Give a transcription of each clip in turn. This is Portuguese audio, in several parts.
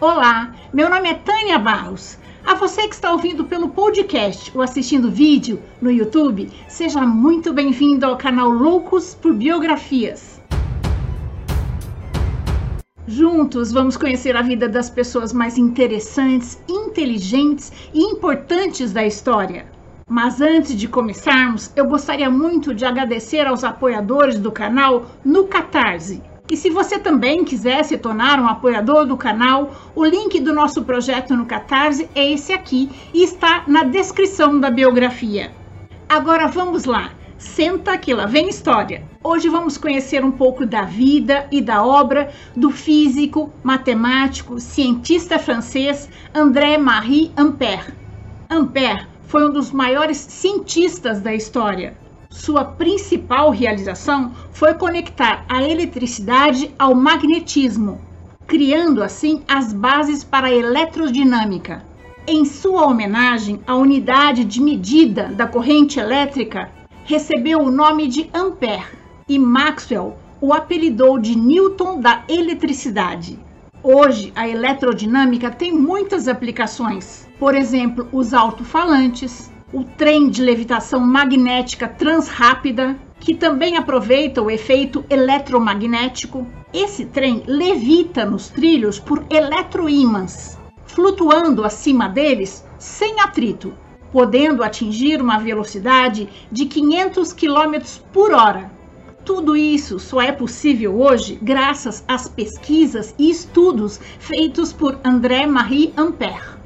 Olá, meu nome é Tânia Barros. A você que está ouvindo pelo podcast ou assistindo vídeo no YouTube, seja muito bem-vindo ao canal Loucos por Biografias. Juntos vamos conhecer a vida das pessoas mais interessantes, inteligentes e importantes da história. Mas antes de começarmos, eu gostaria muito de agradecer aos apoiadores do canal no Catarse. E se você também quiser se tornar um apoiador do canal, o link do nosso projeto no Catarse é esse aqui e está na descrição da biografia. Agora vamos lá, senta que lá vem história. Hoje vamos conhecer um pouco da vida e da obra do físico, matemático, cientista francês André-Marie Ampère. Ampère foi um dos maiores cientistas da história sua principal realização foi conectar a eletricidade ao magnetismo, criando assim as bases para a eletrodinâmica. Em sua homenagem, a unidade de medida da corrente elétrica recebeu o nome de ampere e Maxwell o apelidou de Newton da eletricidade. Hoje, a eletrodinâmica tem muitas aplicações, por exemplo, os alto-falantes, o trem de levitação magnética transrápida, que também aproveita o efeito eletromagnético. Esse trem levita nos trilhos por eletroímãs, flutuando acima deles sem atrito, podendo atingir uma velocidade de 500 km por hora. Tudo isso só é possível hoje graças às pesquisas e estudos feitos por André-Marie Ampère.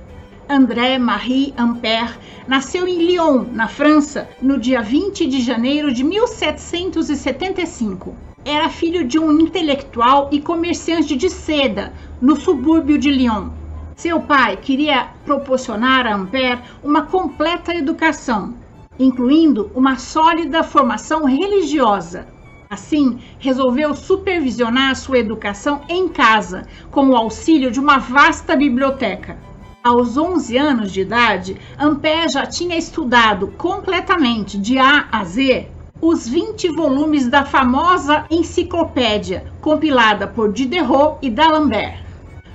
André-Marie Ampère nasceu em Lyon, na França, no dia 20 de janeiro de 1775. Era filho de um intelectual e comerciante de seda no subúrbio de Lyon. Seu pai queria proporcionar a Ampère uma completa educação, incluindo uma sólida formação religiosa. Assim, resolveu supervisionar sua educação em casa, com o auxílio de uma vasta biblioteca. Aos 11 anos de idade, Ampère já tinha estudado completamente, de A a Z, os 20 volumes da famosa enciclopédia, compilada por Diderot e D'Alembert.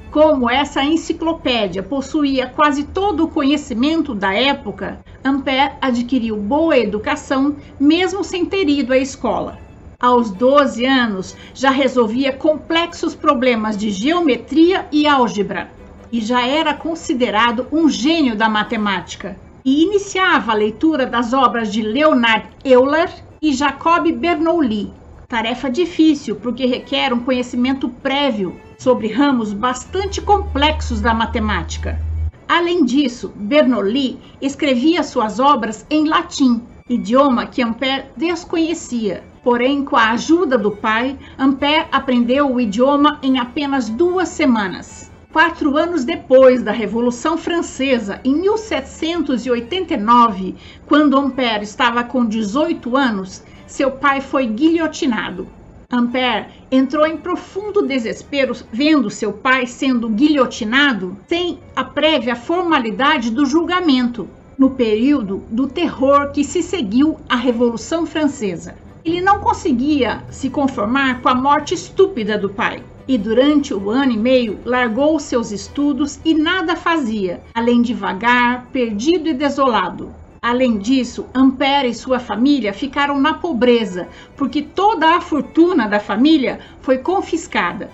Como essa enciclopédia possuía quase todo o conhecimento da época, Ampère adquiriu boa educação mesmo sem ter ido à escola. Aos 12 anos, já resolvia complexos problemas de geometria e álgebra e já era considerado um gênio da matemática. E iniciava a leitura das obras de Leonard Euler e Jacob Bernoulli. Tarefa difícil porque requer um conhecimento prévio sobre ramos bastante complexos da matemática. Além disso, Bernoulli escrevia suas obras em latim, idioma que Ampère desconhecia. Porém, com a ajuda do pai, Ampère aprendeu o idioma em apenas duas semanas. Quatro anos depois da Revolução Francesa, em 1789, quando Ampère estava com 18 anos, seu pai foi guilhotinado. Ampère entrou em profundo desespero vendo seu pai sendo guilhotinado sem a prévia formalidade do julgamento, no período do terror que se seguiu à Revolução Francesa. Ele não conseguia se conformar com a morte estúpida do pai e durante o ano e meio largou seus estudos e nada fazia, além de vagar, perdido e desolado. Além disso, Ampère e sua família ficaram na pobreza, porque toda a fortuna da família foi confiscada.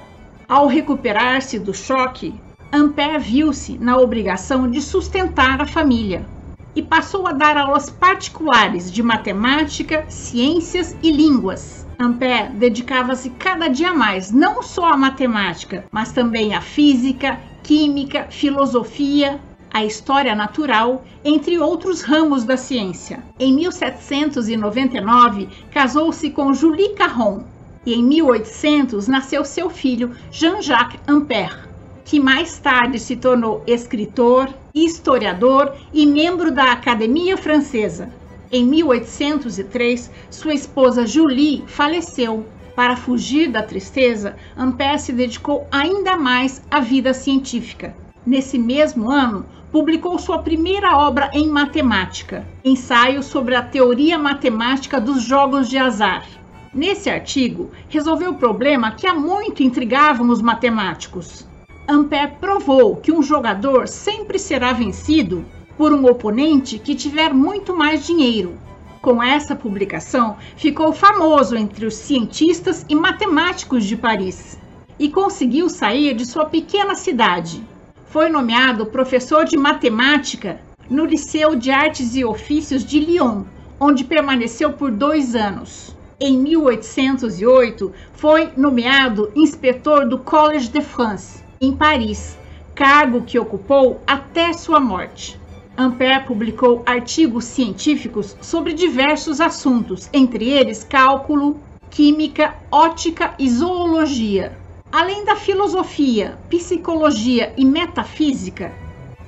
Ao recuperar-se do choque, Ampère viu-se na obrigação de sustentar a família e passou a dar aulas particulares de matemática, ciências e línguas. Ampère dedicava-se cada dia mais não só à matemática, mas também à física, química, filosofia, a história natural, entre outros ramos da ciência. Em 1799, casou-se com Julie Caron e em 1800 nasceu seu filho Jean-Jacques Ampère, que mais tarde se tornou escritor, historiador e membro da Academia Francesa. Em 1803, sua esposa Julie faleceu. Para fugir da tristeza, Ampère se dedicou ainda mais à vida científica. Nesse mesmo ano, publicou sua primeira obra em matemática, Ensaio sobre a Teoria Matemática dos Jogos de Azar. Nesse artigo, resolveu o problema que há muito intrigava os matemáticos. Ampère provou que um jogador sempre será vencido por um oponente que tiver muito mais dinheiro. Com essa publicação, ficou famoso entre os cientistas e matemáticos de Paris e conseguiu sair de sua pequena cidade. Foi nomeado professor de matemática no Liceu de Artes e Ofícios de Lyon, onde permaneceu por dois anos. Em 1808, foi nomeado inspetor do Collège de France, em Paris, cargo que ocupou até sua morte. Ampère publicou artigos científicos sobre diversos assuntos, entre eles cálculo, química, ótica e zoologia. Além da filosofia, psicologia e metafísica,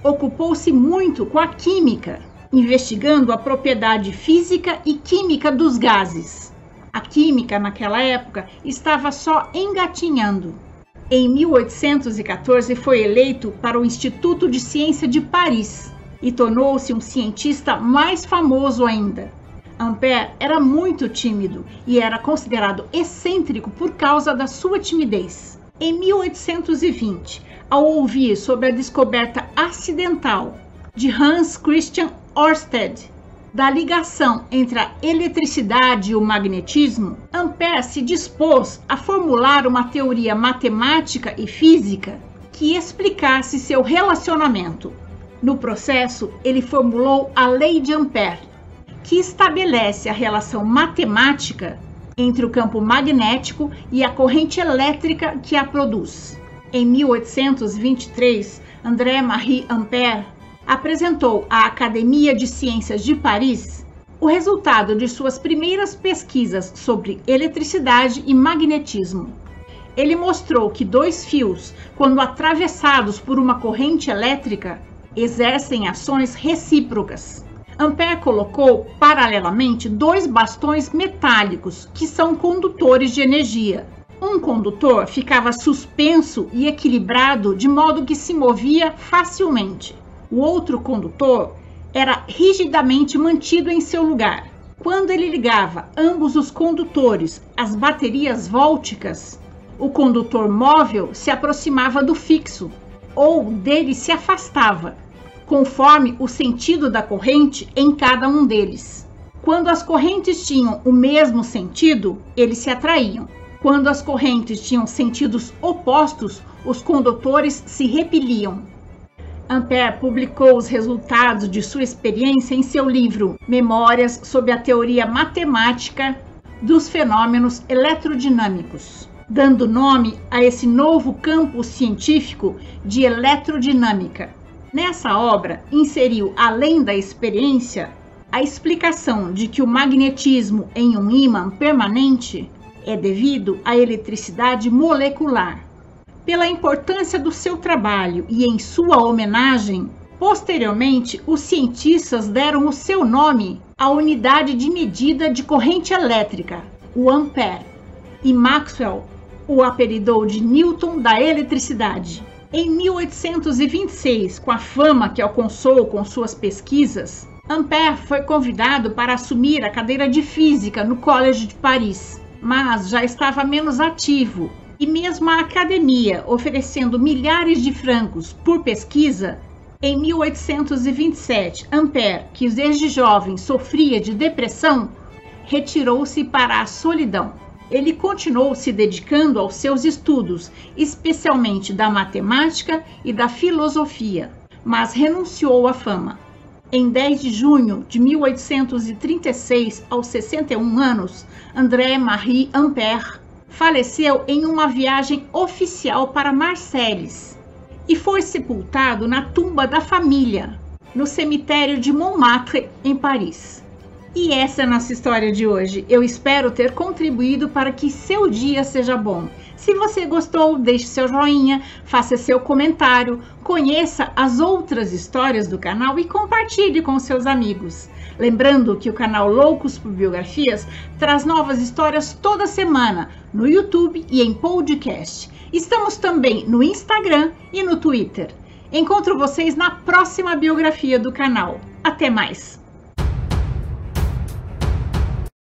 ocupou-se muito com a química, investigando a propriedade física e química dos gases. A química, naquela época, estava só engatinhando. Em 1814, foi eleito para o Instituto de Ciência de Paris e tornou-se um cientista mais famoso ainda. Ampère era muito tímido e era considerado excêntrico por causa da sua timidez. Em 1820, ao ouvir sobre a descoberta acidental de Hans Christian Ørsted da ligação entre a eletricidade e o magnetismo, Ampère se dispôs a formular uma teoria matemática e física que explicasse seu relacionamento no processo, ele formulou a Lei de Ampère, que estabelece a relação matemática entre o campo magnético e a corrente elétrica que a produz. Em 1823, André-Marie Ampère apresentou à Academia de Ciências de Paris o resultado de suas primeiras pesquisas sobre eletricidade e magnetismo. Ele mostrou que dois fios, quando atravessados por uma corrente elétrica, exercem ações recíprocas. Ampère colocou paralelamente dois bastões metálicos que são condutores de energia. Um condutor ficava suspenso e equilibrado de modo que se movia facilmente. O outro condutor era rigidamente mantido em seu lugar. Quando ele ligava ambos os condutores às baterias vólticas, o condutor móvel se aproximava do fixo ou dele se afastava, conforme o sentido da corrente em cada um deles. Quando as correntes tinham o mesmo sentido, eles se atraíam. Quando as correntes tinham sentidos opostos, os condutores se repeliam. Ampère publicou os resultados de sua experiência em seu livro Memórias sobre a Teoria Matemática dos Fenômenos Eletrodinâmicos, dando nome a esse novo campo científico de eletrodinâmica. Nessa obra, inseriu, além da experiência, a explicação de que o magnetismo em um ímã permanente é devido à eletricidade molecular. Pela importância do seu trabalho e em sua homenagem, posteriormente os cientistas deram o seu nome à unidade de medida de corrente elétrica, o ampere, e Maxwell o apelidou de Newton da eletricidade. Em 1826, com a fama que alcançou com suas pesquisas, Ampère foi convidado para assumir a cadeira de física no College de Paris, mas já estava menos ativo. E mesmo a academia, oferecendo milhares de francos por pesquisa, em 1827, Ampère, que desde jovem sofria de depressão, retirou-se para a solidão ele continuou se dedicando aos seus estudos, especialmente da matemática e da filosofia, mas renunciou à fama. Em 10 de junho de 1836, aos 61 anos, André-Marie Ampère faleceu em uma viagem oficial para Marseilles e foi sepultado na tumba da família, no cemitério de Montmartre, em Paris. E essa é a nossa história de hoje. Eu espero ter contribuído para que seu dia seja bom. Se você gostou, deixe seu joinha, faça seu comentário, conheça as outras histórias do canal e compartilhe com seus amigos. Lembrando que o canal Loucos por Biografias traz novas histórias toda semana no YouTube e em podcast. Estamos também no Instagram e no Twitter. Encontro vocês na próxima biografia do canal. Até mais!